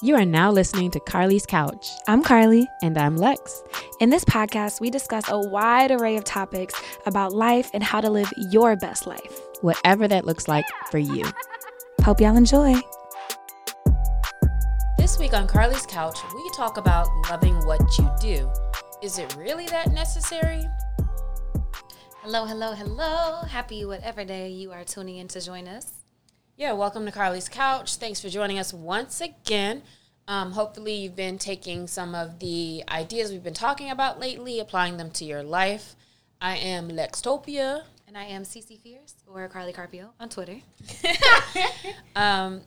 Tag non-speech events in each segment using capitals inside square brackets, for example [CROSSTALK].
You are now listening to Carlie's Couch. I'm Carlie. And I'm Lex. In this podcast, we discuss a wide array of topics about life and how to live your best life, whatever that looks like for you. Hope y'all enjoy. This week on Carlie's Couch, we talk about loving what you do. Is it really that necessary? Hello, hello, hello. Happy whatever day you are tuning in to join us. Yeah, welcome to Carlie's Couch. Thanks for joining us once again. Um, hopefully, you've been taking some of the ideas we've been talking about lately, applying them to your life. I am Lextopia. And I am CC Fierce or Carlie Carpio on Twitter. [LAUGHS] um,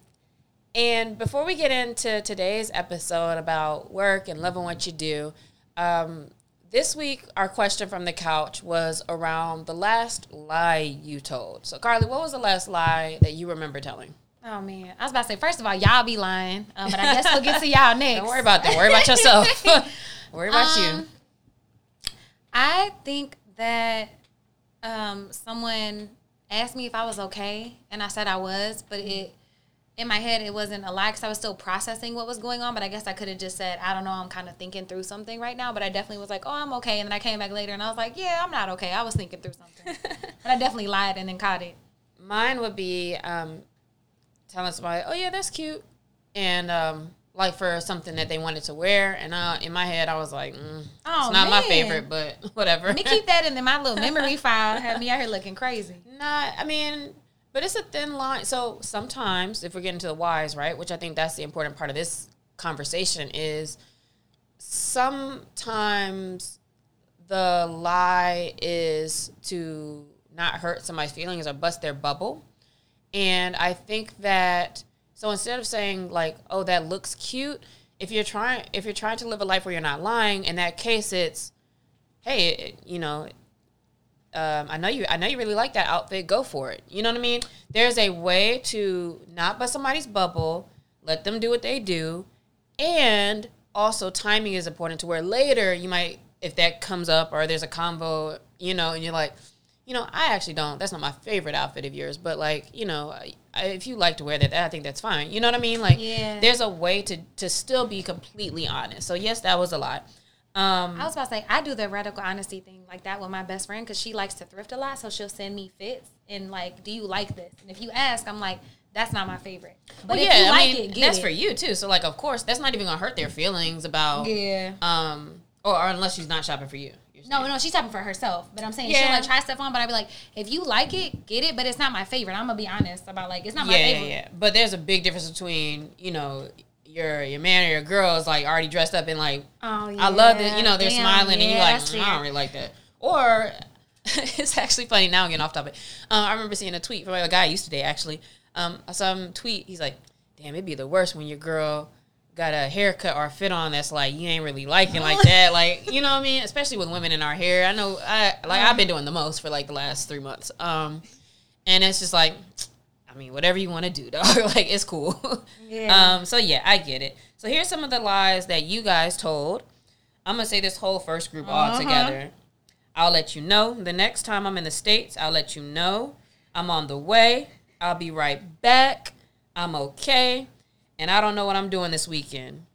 and before we get into today's episode about work and loving what you do, um, this week our question from the couch was around the last lie you told. So, Carlie, what was the last lie that you remember telling? Oh man, I was about to say. First of all, y'all be lying, um, but I guess we'll get to y'all next. Don't worry about that. Worry about yourself. [LAUGHS] [LAUGHS] worry about um, you. I think that um, someone asked me if I was okay, and I said I was, but it in my head it wasn't a lie because I was still processing what was going on. But I guess I could have just said, I don't know, I'm kind of thinking through something right now. But I definitely was like, oh, I'm okay. And then I came back later and I was like, yeah, I'm not okay. I was thinking through something. [LAUGHS] but I definitely lied and then caught it. Mine would be um, telling somebody, oh yeah, that's cute, and um, like for something that they wanted to wear. And uh, in my head, I was like, mm, oh, it's not man. my favorite, but [LAUGHS] whatever. Let me keep that in my little memory [LAUGHS] file. Have me out here looking crazy. Nah, I mean but it's a thin line. So sometimes, if we're getting to the whys, right, which I think that's the important part of this conversation, is sometimes the lie is to not hurt somebody's feelings or bust their bubble. And I think that so instead of saying like, "Oh, that looks cute," if you're trying if you're trying to live a life where you're not lying, in that case, it's, "Hey, you know, um, I know you I know you really like that outfit, go for it. You know what I mean? There's a way to not bust somebody's bubble, let them do what they do, and also timing is important to where later you might if that comes up or there's a combo, you know, and you're like, you know, I actually don't. That's not my favorite outfit of yours, but like, you know, I, if you like to wear that, I think that's fine. You know what I mean? Like, yeah. there's a way to to still be completely honest. So yes, that was a lot. Um, I was about to say I do the radical honesty thing like that with my best friend because she likes to thrift a lot, so she'll send me fits and like, do you like this? And if you ask, I'm like, that's not my favorite. But well, yeah, I like mean, it, that's it. for you too. So like, of course, that's not even gonna hurt their feelings about yeah. Um, or, or unless she's not shopping for you. No, no, she's shopping for herself. But I'm saying yeah. she'll like try stuff on. But I'd be like, if you like it, get it. But it's not my favorite. I'm gonna be honest about like it's not my yeah, favorite. Yeah, yeah. But there's a big difference between you know your your man or your girl is like already dressed up and like oh yeah. I love it. You know, they're Damn, smiling yeah, and you're like, mm, I don't really like that. Or [LAUGHS] it's actually funny now getting off topic. Um, I remember seeing a tweet from a guy I used to date actually. Um, I saw him tweet. He's like, "Damn, it'd be the worst when your girl got a haircut or a fit on that's like you ain't really liking like that. [LAUGHS] Like you know what I mean? Especially with women in our hair. I know I like I've been doing the most for like the last three months. Um, and it's just like I mean, whatever you want to do, [LAUGHS] dog. like it's cool. Yeah. Um, so yeah, I get it. So here's some of the lies that you guys told. I'm gonna say this whole first group all uh-huh. together. I'll let you know. The next time I'm in the States, I'll let you know. I'm on the way. I'll be right back. I'm okay. And I don't know what I'm doing this weekend.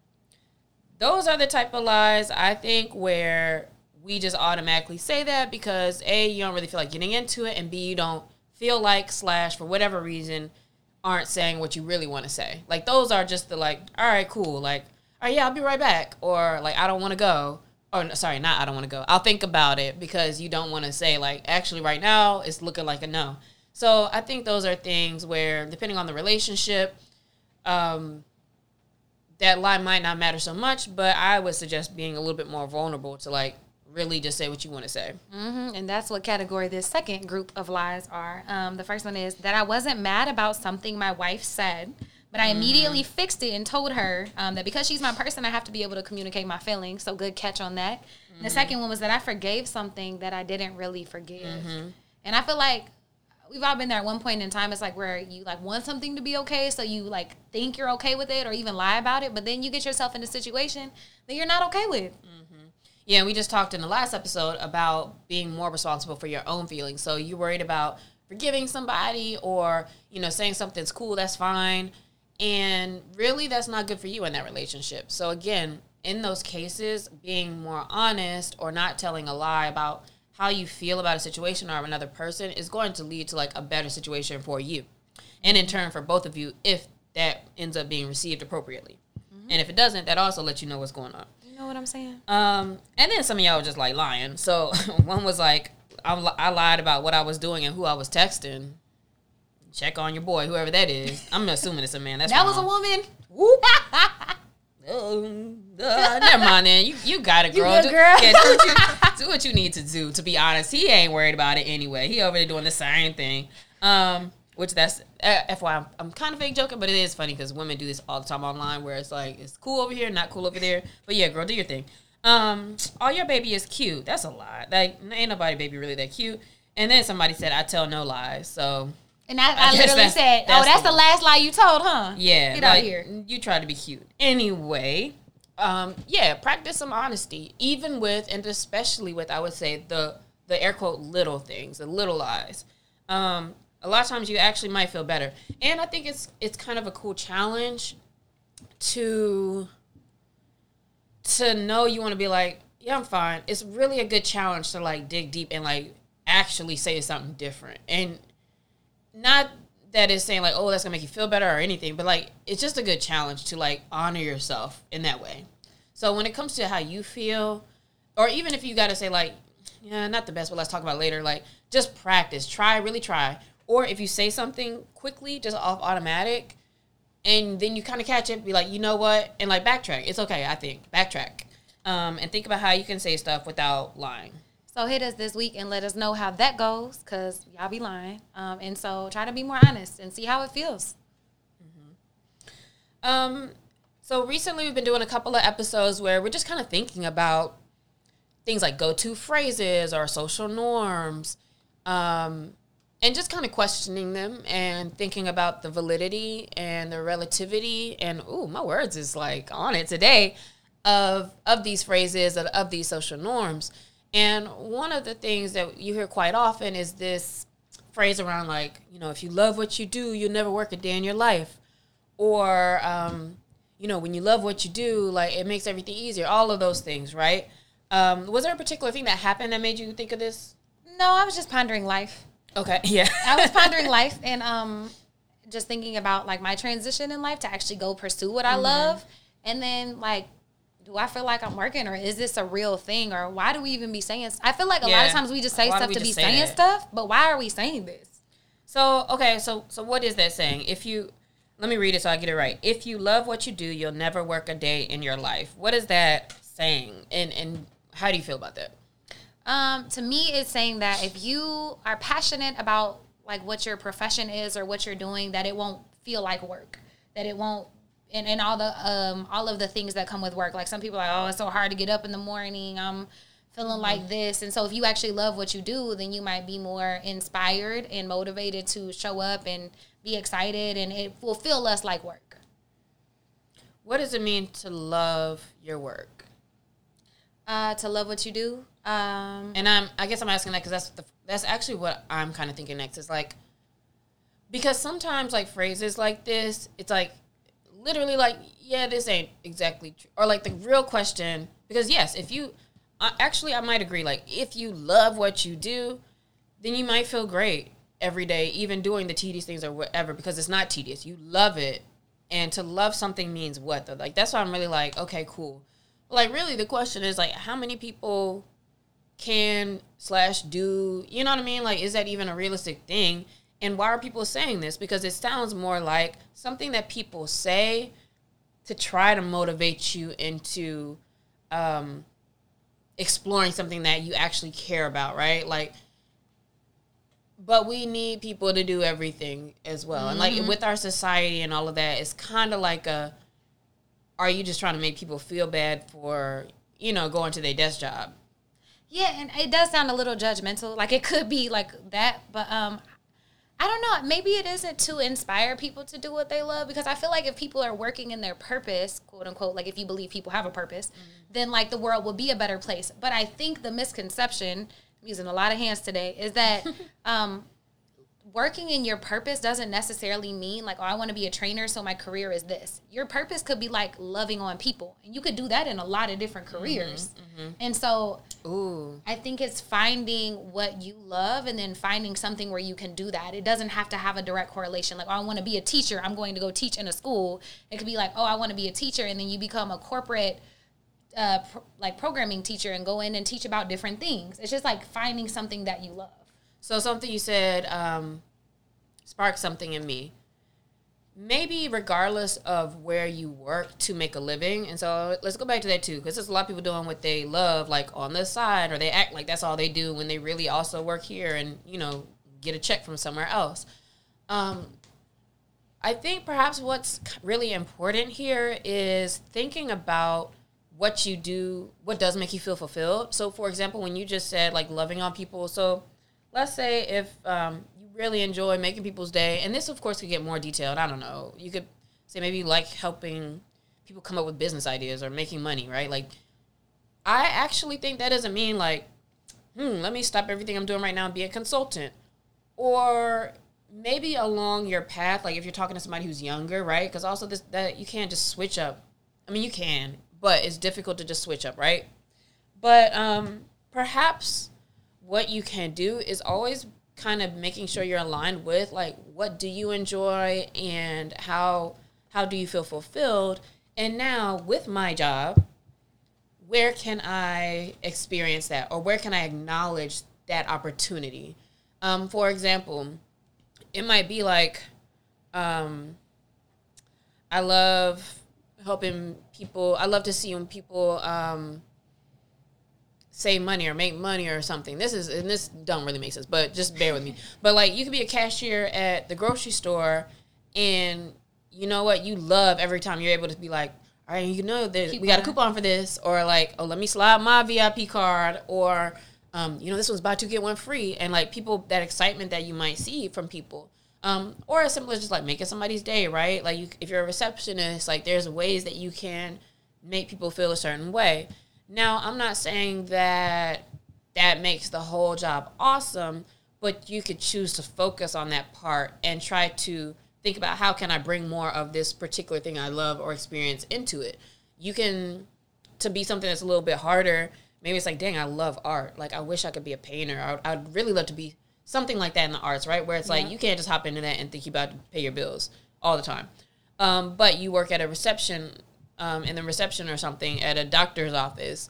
Those are the type of lies I think where we just automatically say that because A, you don't really feel like getting into it, and B, you don't feel like slash for whatever reason aren't saying what you really want to say. Like those are just the like, all right, cool. Like, all right, yeah, I'll be right back. Or like, I don't want to go. Or sorry, not I don't want to go. I'll think about it because you don't want to say like, actually, right now it's looking like a no. So I think those are things where, depending on the relationship, um, that lie might not matter so much. But I would suggest being a little bit more vulnerable to like really just say what you want to say. Mm-hmm. And that's what category this second group of lies are. Um, the first one is that I wasn't mad about something my wife said, but I immediately mm-hmm. fixed it and told her um, that because she's my person, I have to be able to communicate my feelings. So good catch on that. Mm-hmm. The second one was that I forgave something that I didn't really forgive. Mm-hmm. And I feel like we've all been there at one point in time. It's like where you like want something to be okay, so you like think you're okay with it or even lie about it, but then you get yourself in a situation that you're not okay with. Mm-hmm. Yeah, we just talked in the last episode about being more responsible for your own feelings. So you're worried about forgiving somebody or, you know, saying something's cool, that's fine. And really, that's not good for you in that relationship. So, again, in those cases, being more honest or not telling a lie about how you feel about a situation or another person is going to lead to like a better situation for you. And in turn, for both of you, if that ends up being received appropriately. Mm-hmm. And if it doesn't, that also lets you know what's going on. You know what I'm saying? Um, and then some of y'all were just like lying. So [LAUGHS] one was like, I, I lied about what I was doing and who I was texting check on your boy, whoever that is. I'm assuming it's a man. That's that wrong. was a woman. Whoop. [LAUGHS] uh, never mind, then. You you got it, girl. You good, girl. Do, yeah, do, what you, [LAUGHS] do what you need to do. To be honest, he ain't worried about it anyway. He over there doing the same thing. Um, which that's uh, FYI, I'm, I'm kind of fake joking, but it is funny because women do this all the time online, where it's like it's cool over here, not cool over there. But yeah, girl, do your thing. Um, oh, your baby is cute. That's a lie. Like ain't nobody baby really that cute. And then somebody said, "I tell no lies." So and I, I, I literally said, "Oh, that's the, the last lie you told, huh?" Yeah, get like, out here. You try to be cute. Anyway, um, yeah, practice some honesty, even with and especially with, I would say the the air quote little things, the little lies. Um, a lot of times you actually might feel better, and I think it's it's kind of a cool challenge to to know you want to be like, yeah, I'm fine. It's really a good challenge to like dig deep and like actually say something different and not that it's saying like, oh, that's gonna make you feel better or anything, but like it's just a good challenge to like honor yourself in that way. So when it comes to how you feel, or even if you gotta say like, yeah, not the best, but let's talk about later. Like just practice, try, really try. Or if you say something quickly, just off automatic, and then you kind of catch it, be like, you know what, and like backtrack. It's okay, I think backtrack, um, and think about how you can say stuff without lying. So hit us this week and let us know how that goes, cause y'all be lying. Um, and so try to be more honest and see how it feels. Mm-hmm. Um, so recently we've been doing a couple of episodes where we're just kind of thinking about things like go-to phrases or social norms, um, and just kind of questioning them and thinking about the validity and the relativity and ooh, my words is like on it today of of these phrases of, of these social norms. And one of the things that you hear quite often is this phrase around like, you know, if you love what you do, you'll never work a day in your life. Or, um, you know, when you love what you do, like it makes everything easier. All of those things, right? Um, was there a particular thing that happened that made you think of this? No, I was just pondering life. Okay, [LAUGHS] yeah. I was pondering life and um, just thinking about like my transition in life to actually go pursue what I mm-hmm. love. And then like do I feel like I'm working or is this a real thing or why do we even be saying I feel like a yeah. lot of times we just say why stuff to be saying that? stuff, but why are we saying this? So, okay, so so what is that saying? If you let me read it so I get it right. If you love what you do, you'll never work a day in your life. What is that saying? And and how do you feel about that? Um, to me it's saying that if you are passionate about like what your profession is or what you're doing, that it won't feel like work. That it won't and, and all the um all of the things that come with work. Like some people are like, oh, it's so hard to get up in the morning. I'm feeling mm-hmm. like this. And so if you actually love what you do, then you might be more inspired and motivated to show up and be excited and it will feel less like work. What does it mean to love your work? Uh, to love what you do. Um, and I'm, I guess I'm asking that because that's the, that's actually what I'm kind of thinking next. Is like, because sometimes like phrases like this, it's like literally like, yeah, this ain't exactly true. Or like the real question, because yes, if you, uh, actually, I might agree. Like, if you love what you do, then you might feel great every day, even doing the tedious things or whatever, because it's not tedious. You love it. And to love something means what? Though? Like, that's why I'm really like, okay, cool. like, really, the question is like, how many people can slash do, you know what I mean? Like, is that even a realistic thing? And why are people saying this? Because it sounds more like something that people say to try to motivate you into um, exploring something that you actually care about, right? Like, but we need people to do everything as well. Mm-hmm. And like mm-hmm. with our society and all of that, it's kind of like a are you just trying to make people feel bad for, you know, going to their desk job? Yeah, and it does sound a little judgmental. Like it could be like that, but um I don't know. Maybe it isn't to inspire people to do what they love because I feel like if people are working in their purpose, quote unquote, like if you believe people have a purpose, mm-hmm. then like the world will be a better place. But I think the misconception, I'm using a lot of hands today, is that [LAUGHS] um, working in your purpose doesn't necessarily mean like, oh, I want to be a trainer, so my career is this. Your purpose could be like loving on people, and you could do that in a lot of different mm-hmm, careers. Mm-hmm, mm-hmm. And so, Ooh. I think it's finding what you love and then finding something where you can do that. It doesn't have to have a direct correlation. Like, oh, I want to be a teacher, I'm going to go teach in a school. It could be like, oh, I want to be a teacher, and then you become a corporate. Uh, pro- like programming teacher and go in and teach about different things. It's just like finding something that you love. So something you said um, sparked something in me. Maybe regardless of where you work to make a living, and so let's go back to that too, because there's a lot of people doing what they love, like on the side, or they act like that's all they do when they really also work here and you know get a check from somewhere else. Um, I think perhaps what's really important here is thinking about what you do, what does make you feel fulfilled. So, for example, when you just said like loving on people, so let's say if um, you really enjoy making people's day, and this of course could get more detailed. I don't know. You could say maybe you like helping people come up with business ideas or making money, right? Like, I actually think that doesn't mean like, hmm, let me stop everything I'm doing right now and be a consultant, or maybe along your path, like if you're talking to somebody who's younger, right? Because also this that you can't just switch up. I mean, you can, but it's difficult to just switch up, right? But um, perhaps what you can do is always kind of making sure you're aligned with like what do you enjoy and how how do you feel fulfilled? And now with my job where can i experience that or where can i acknowledge that opportunity? Um, for example it might be like um, i love helping people i love to see when people um, save money or make money or something. This is and this don't really make sense, but just bear with me. But like you could be a cashier at the grocery store and you know what, you love every time you're able to be like, all right, you know that we got a coupon for this, or like, oh let me slide my VIP card or um, you know, this was buy two get one free and like people that excitement that you might see from people. Um, or as simple as just like making somebody's day, right? Like you, if you're a receptionist, like there's ways that you can make people feel a certain way. Now, I'm not saying that that makes the whole job awesome, but you could choose to focus on that part and try to think about how can I bring more of this particular thing I love or experience into it. You can to be something that's a little bit harder. Maybe it's like, dang, I love art. Like I wish I could be a painter. I, I'd really love to be something like that in the arts, right? Where it's yeah. like you can't just hop into that and think you about to pay your bills all the time. Um, but you work at a reception um, in the reception or something at a doctor's office.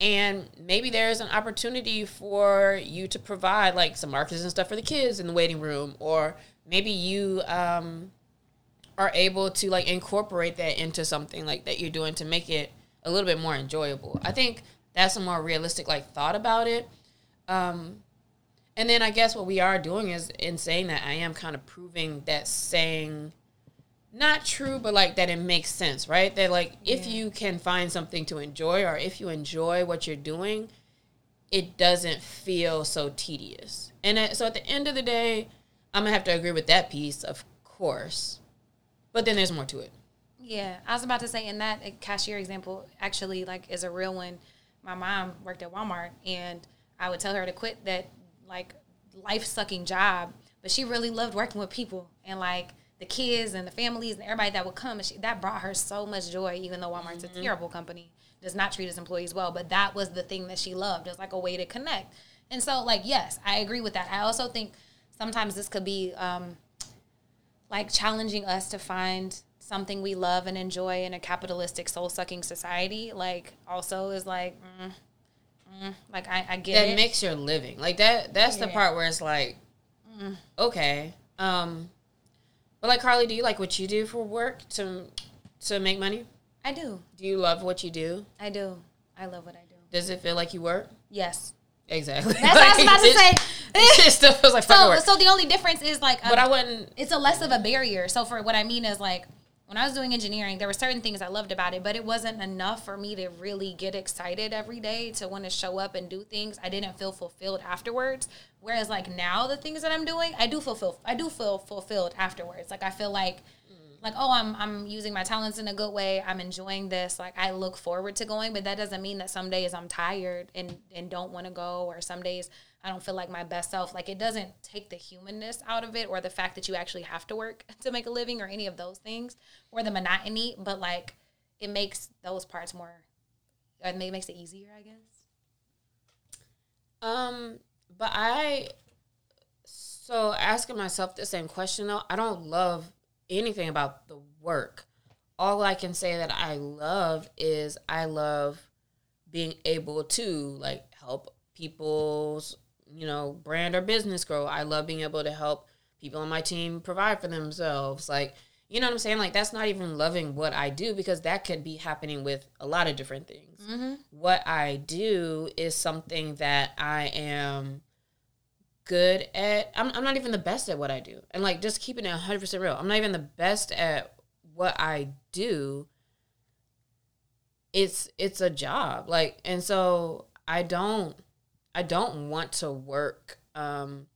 And maybe there's an opportunity for you to provide like some markers and stuff for the kids in the waiting room. Or maybe you um, are able to like incorporate that into something like that you're doing to make it a little bit more enjoyable. I think that's a more realistic like thought about it. Um, and then i guess what we are doing is in saying that i am kind of proving that saying not true, but like that it makes sense, right? That like if you can find something to enjoy or if you enjoy what you're doing, it doesn't feel so tedious. And so at the end of the day, I'm gonna have to agree with that piece, of course. But then there's more to it. Yeah, I was about to say in that uh, cashier example, actually, like is a real one. My mom worked at Walmart, and I would tell her to quit that like life sucking job, but she really loved working with people and like the kids and the families and everybody that would come. And she, that brought her so much joy, even though Walmart's mm-hmm. a terrible company, does not treat its employees well. But that was the thing that she loved. It's like a way to connect. And so, like, yes, I agree with that. I also think sometimes this could be um, like challenging us to find something we love and enjoy in a capitalistic, soul sucking society. Like, also is like, mm, mm, like I, I get that it. makes your living like that. That's yeah. the part where it's like, mm. okay, um, but like Carlie, do you like what you do for work to to make money? I do. Do you love what you do? I do. I love what I do. Does it feel like you work? Yes. Exactly. That's like, what I was about to [LAUGHS] say. It [LAUGHS] still feels like so. So the only difference is like, um, but I wouldn't. It's a less of a barrier. So for what I mean is like, when I was doing engineering, there were certain things I loved about it, but it wasn't enough for me to really get excited every day to want to show up and do things. I didn't feel fulfilled afterwards. Whereas like now, the things that I'm doing, I do fulfill. I do feel fulfilled afterwards. Like I feel like, like oh I'm I'm using my talents in a good way. I'm enjoying this. Like I look forward to going, but that doesn't mean that some days I'm tired and and don't want to go or some days I don't feel like my best self. Like it doesn't take the humanness out of it or the fact that you actually have to work [LAUGHS] to make a living or any of those things or the monotony, but like it makes those parts more it makes it easier, I guess. Um, but I so asking myself the same question though, I don't love anything about the work. All I can say that I love is I love being able to like help people's, you know, brand or business grow. I love being able to help people on my team provide for themselves. Like, you know what I'm saying? Like that's not even loving what I do because that could be happening with a lot of different things. Mm-hmm. What I do is something that I am good at I'm, I'm not even the best at what I do. And like just keeping it 100% real. I'm not even the best at what I do. It's it's a job. Like and so I don't I don't want to work um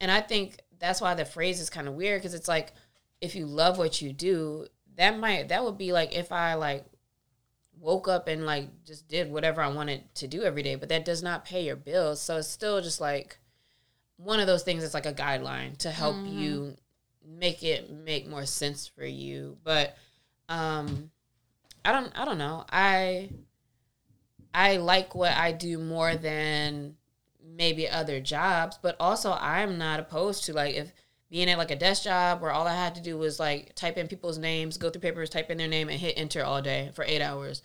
and I think that's why the phrase is kind of weird cuz it's like if you love what you do, that might that would be like if I like woke up and like just did whatever I wanted to do every day, but that does not pay your bills. So it's still just like one of those things that's like a guideline to help mm-hmm. you make it make more sense for you. But um I don't I don't know. I I like what I do more than maybe other jobs, but also I'm not opposed to like if being at like a desk job where all I had to do was like type in people's names, go through papers, type in their name, and hit enter all day for eight hours.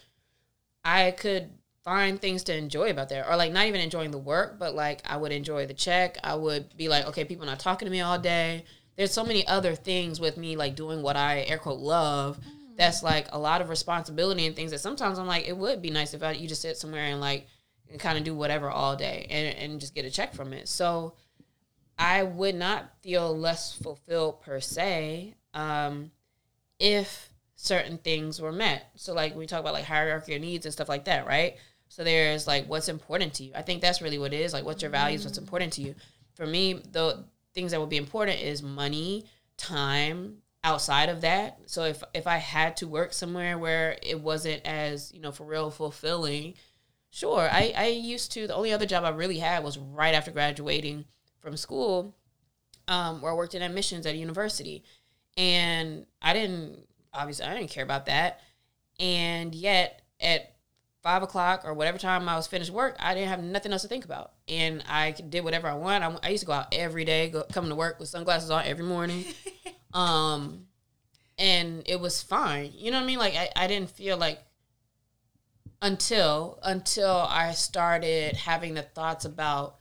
I could find things to enjoy about there or like not even enjoying the work but like i would enjoy the check. I would be like okay people not talking to me all day. There's so many other things with me like doing what i air quote love mm. that's like a lot of responsibility and things that sometimes i'm like it would be nice if I, you just sit somewhere and like and kind of do whatever all day and, and just get a check from it. So i would not feel less fulfilled per se um, if certain things were met. So like we talk about like hierarchy of needs and stuff like that right so there's like what's important to you. I think that's really what it is. Like what's your values, what's important to you. For me, the things that would be important is money, time, outside of that. So if if I had to work somewhere where it wasn't as, you know, for real fulfilling, sure. I, I used to the only other job I really had was right after graduating from school, um, where I worked in admissions at a university. And I didn't obviously I didn't care about that. And yet at five o'clock or whatever time I was finished work, I didn't have nothing else to think about, and I did whatever I want. I, I used to go out every day, go come to work with sunglasses on every morning, [LAUGHS] um, and it was fine. You know what I mean? Like I, I didn't feel like until until I started having the thoughts about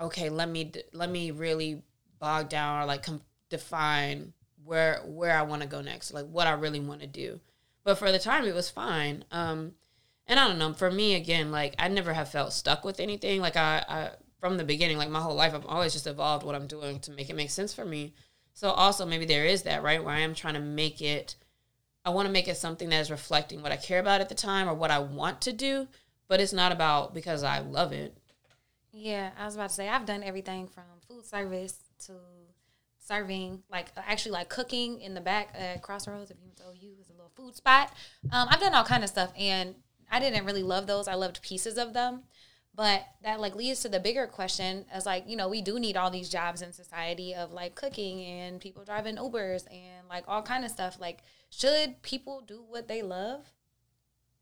okay, let me let me really bog down or like com- define where where I want to go next, like what I really want to do but for the time, it was fine. Um, and I don't know. For me, again, like I never have felt stuck with anything. Like I, I from the beginning, like my whole life, I've always just evolved what I'm doing to make it make sense for me. So also maybe there is that right where I am trying to make it. I want to make it something that is reflecting what I care about at the time or what I want to do, but it's not about because I love it. Yeah, I was about to say I've done everything from food service to serving, like actually like cooking in the back at Crossroads. If you know you is a little food spot. Um, I've done all kind of stuff, and I didn't really love those. I loved pieces of them, but that like leads to the bigger question as like you know we do need all these jobs in society of like cooking and people driving Ubers and like all kind of stuff. Like, should people do what they love?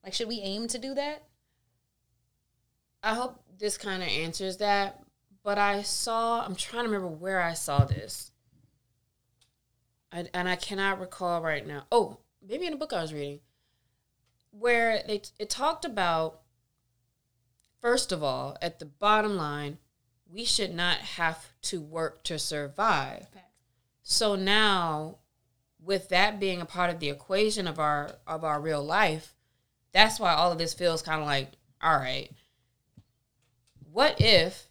Like, should we aim to do that? I hope this kind of answers that. But I saw, I'm trying to remember where I saw this. I, and I cannot recall right now. Oh, maybe in a book I was reading, where they it talked about. First of all, at the bottom line, we should not have to work to survive. So now, with that being a part of the equation of our of our real life, that's why all of this feels kind of like, all right. What if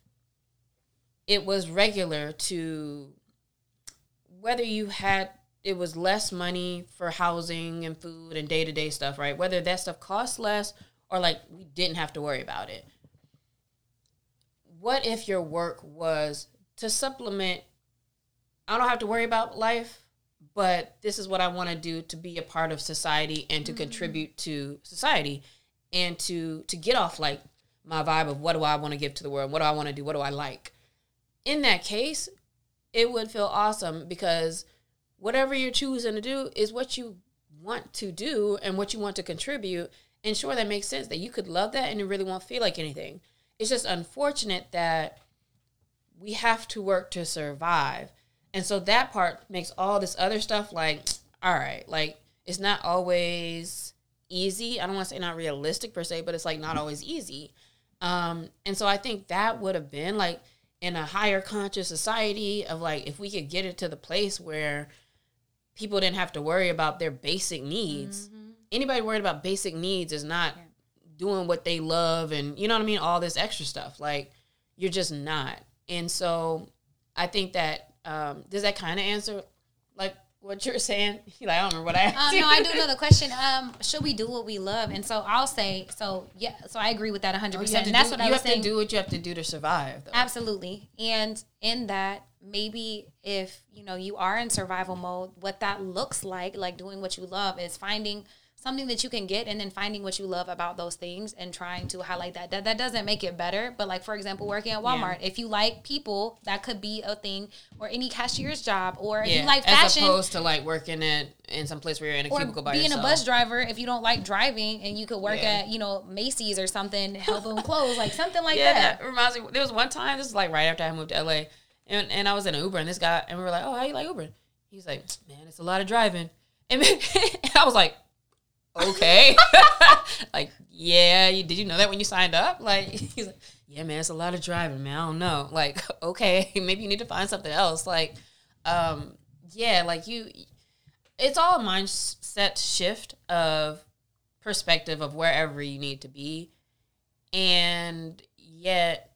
it was regular to whether you had it was less money for housing and food and day to day stuff, right? Whether that stuff costs less or like we didn't have to worry about it. What if your work was to supplement? I don't have to worry about life, but this is what I want to do to be a part of society and to mm-hmm. contribute to society and to to get off like my vibe of what do I want to give to the world? What do I want to do? What do I like? In that case, it would feel awesome because whatever you're choosing to do is what you want to do and what you want to contribute. And sure, that makes sense that you could love that and it really won't feel like anything. It's just unfortunate that we have to work to survive. And so that part makes all this other stuff like, all right, like it's not always easy. I don't want to say not realistic per se, but it's like not always easy. Um, and so I think that would have been like in a higher conscious society of like if we could get it to the place where people didn't have to worry about their basic needs. Mm-hmm. Anybody worried about basic needs is not yeah. doing what they love and you know what I mean, all this extra stuff. Like you're just not. And so I think that um, does that kind of answer like what you're saying? [LAUGHS] He like, I don't remember what I asked. Um, no, I do [LAUGHS] know the question. Um, should we do what we love? And so I'll say, so yeah, so I agree with that 100. percent And that's do, what I was saying. You have to do what you have to do to survive. Though. Absolutely. And in that, maybe if you know you are in survival mode, what that looks like, like doing what you love, is finding something that you can get and then finding what you love about those things and trying to highlight that. That, that doesn't make it better. But like for example, working at Walmart, yeah. if you like people, that could be a thing or any cashier's job or if yeah. you like fashion. As opposed to like working at in some place where you're in a cubicle by being yourself. a bus driver if you don't like driving and you could work yeah. at, you know, Macy's or something, help them close, like something like [LAUGHS] yeah, that. that. reminds me there was one time, this is like right after I moved to LA, and, and I was in an Uber and this guy and we were like, Oh, how you like Uber? He's like, Man, it's a lot of driving. And [LAUGHS] I was like, okay. [LAUGHS] [LAUGHS] like, yeah, you, did you know that when you signed up? Like, [LAUGHS] he's like, yeah, man, it's a lot of driving, man. I don't know. Like, okay, maybe you need to find something else. Like, um, yeah, like you, it's all a mindset shift of perspective of wherever you need to be. And yet,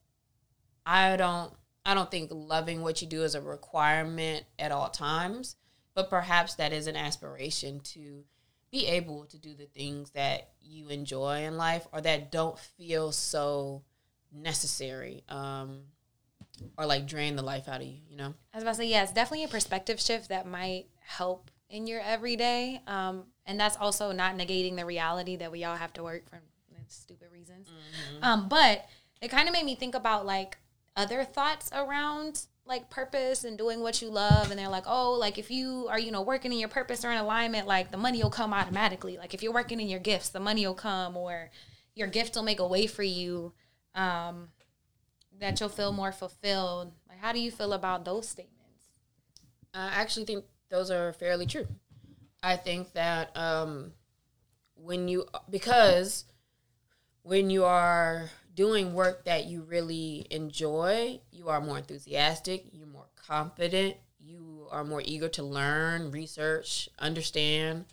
I don't, I don't think loving what you do is a requirement at all times, but perhaps that is an aspiration to be able to do the things that you enjoy in life or that don't feel so necessary um, or like drain the life out of you, you know? I was about to say, yeah, it's definitely a perspective shift that might help in your everyday. Um, and that's also not negating the reality that we all have to work for stupid reasons. Mm-hmm. Um, but it kind of made me think about like other thoughts around like purpose and doing what you love and they're like oh like if you are you know working in your purpose or in alignment like the money will come automatically. Like if you're working in your gifts the money will come or your gift will make a way for you um that you'll feel more fulfilled. Like how do you feel about those statements? I actually think those are fairly true. I think that um when you because when you are doing work that you really enjoy, you are more enthusiastic, you're more confident, you are more eager to learn, research, understand,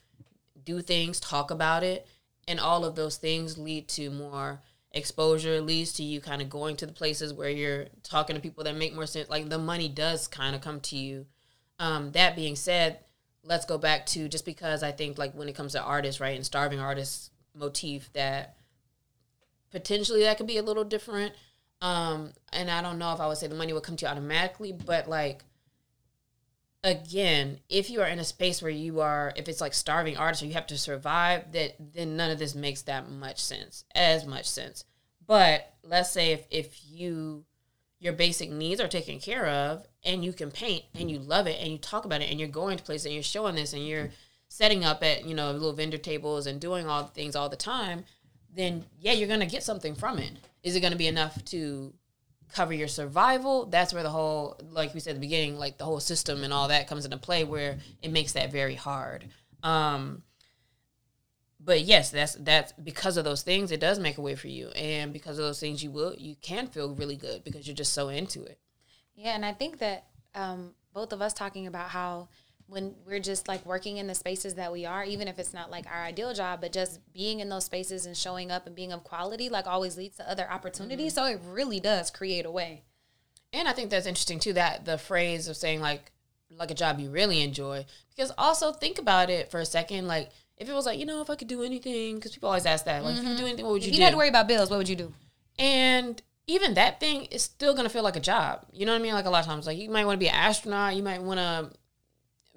do things, talk about it. And all of those things lead to more exposure, leads to you kind of going to the places where you're talking to people that make more sense. Like the money does kind of come to you. Um, that being said, let's go back to just because I think like when it comes to artists, right, and starving artists motif that potentially that could be a little different. Um, and I don't know if I would say the money would come to you automatically, but like again, if you are in a space where you are, if it's like starving artists or you have to survive, that then none of this makes that much sense, as much sense. But let's say if if you your basic needs are taken care of and you can paint and you love it and you talk about it and you're going to places and you're showing this and you're setting up at you know little vendor tables and doing all the things all the time then yeah, you're gonna get something from it. Is it gonna be enough to cover your survival? That's where the whole, like we said at the beginning, like the whole system and all that comes into play, where it makes that very hard. Um, but yes, that's that's because of those things, it does make a way for you, and because of those things, you will you can feel really good because you're just so into it. Yeah, and I think that um, both of us talking about how when we're just like working in the spaces that we are, even if it's not like our ideal job, but just being in those spaces and showing up and being of quality, like always leads to other opportunities. Mm-hmm. So it really does create a way. And I think that's interesting too, that the phrase of saying like like a job you really enjoy. Because also think about it for a second, like if it was like, you know, if I could do anything, because people always ask that, like mm-hmm. if you could do mm-hmm. anything, what would you if do? You had to worry about bills, what would you do? And even that thing is still gonna feel like a job. You know what I mean? Like a lot of times, like you might want to be an astronaut, you might want to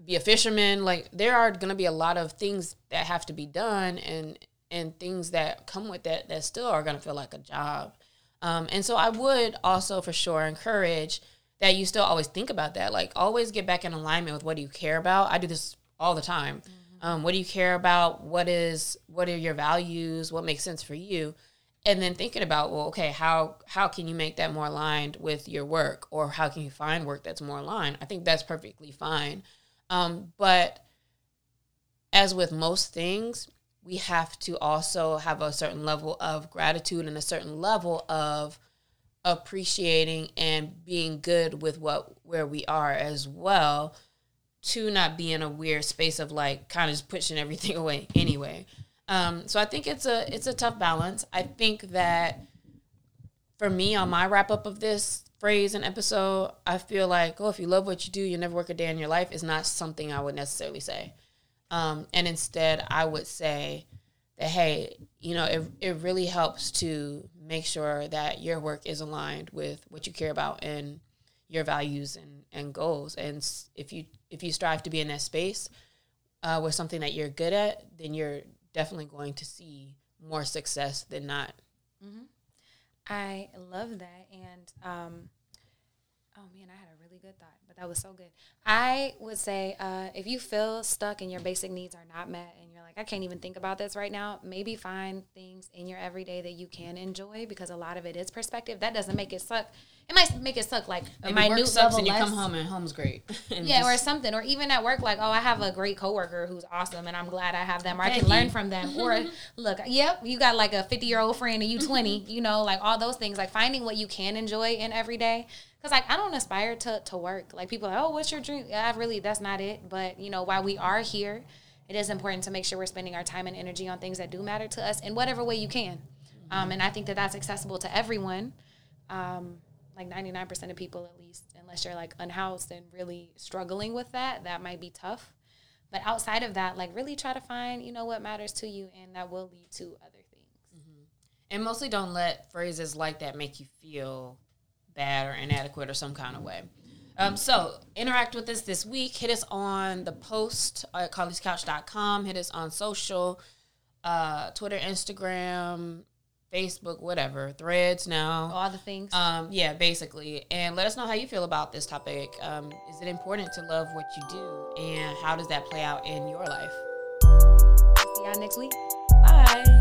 be a fisherman. Like there are going to be a lot of things that have to be done and and things that come with that that still are going to feel like a job. Um, and so I would also for sure encourage that you still always think about that. Like always get back in alignment with what do you care about. I do this all the time. Mm-hmm. Um, what do you care about? What is what are your values? What makes sense for you? And then thinking about well, okay, how how can you make that more aligned with your work, or how can you find work that's more aligned? I think that's perfectly fine. Um, but as with most things, we have to also have a certain level of gratitude and a certain level of appreciating and being good with what where we are as well to not be in a weird space of like kind of just pushing everything [LAUGHS] away anyway. Um, so I think it's a it's a tough balance. I think that for me on my wrap up of this phrase and episode, I feel like, oh, if you love what you do, you never work a day in your life is not something I would necessarily say. Um, and instead, I would say that, hey, you know, it, it really helps to make sure that your work is aligned with what you care about and your values and, and goals. And if you if you strive to be in that space uh, with something that you're good at, then you're definitely going to see more success than not. Mm-hmm. I love that. And um, oh man, I had a really good thought but that was so good. I would say uh, if you feel stuck and your basic needs are not met and you're like, I can't even think about this right now, maybe find things in your everyday that you can enjoy because a lot of it is perspective. That doesn't make it suck. It might make it suck like a Maybe minute sucks and you come home and home's great. [LAUGHS] yeah, just, or something. Or even at work, like, oh, I have a great coworker who's awesome and I'm glad I have them or I can learn from them. or [LAUGHS] look, yep, you got like a 50 year old friend and you 20, you know, like all those things. Like finding what you can enjoy in every day Cause like I don't aspire to to work. Like people are, oh, what's your dream? I really that's not it. But you know, while we are here, it is important to make sure we're spending our time and energy on things that do matter to us in whatever way you can. Um, and I think that that's accessible to everyone. Um, like 99% of people, at least, unless you're like unhoused and really struggling with that, that might be tough. But outside of that, like really try to find, you know, what matters to you, and that will lead to other things. Mm-hmm. And mostly don't let phrases like that make you feel bad or inadequate or some kind of way. Um, so interact with us this week. Hit us on the post at carliescouch.com. Hit us on social, uh, Twitter, Instagram, Facebook, whatever, threads now. All the things. Um, yeah, basically. And let us know how you feel about this topic. Um, is it important to love what you do? And how does that play out in your life? See y'all next week. Bye.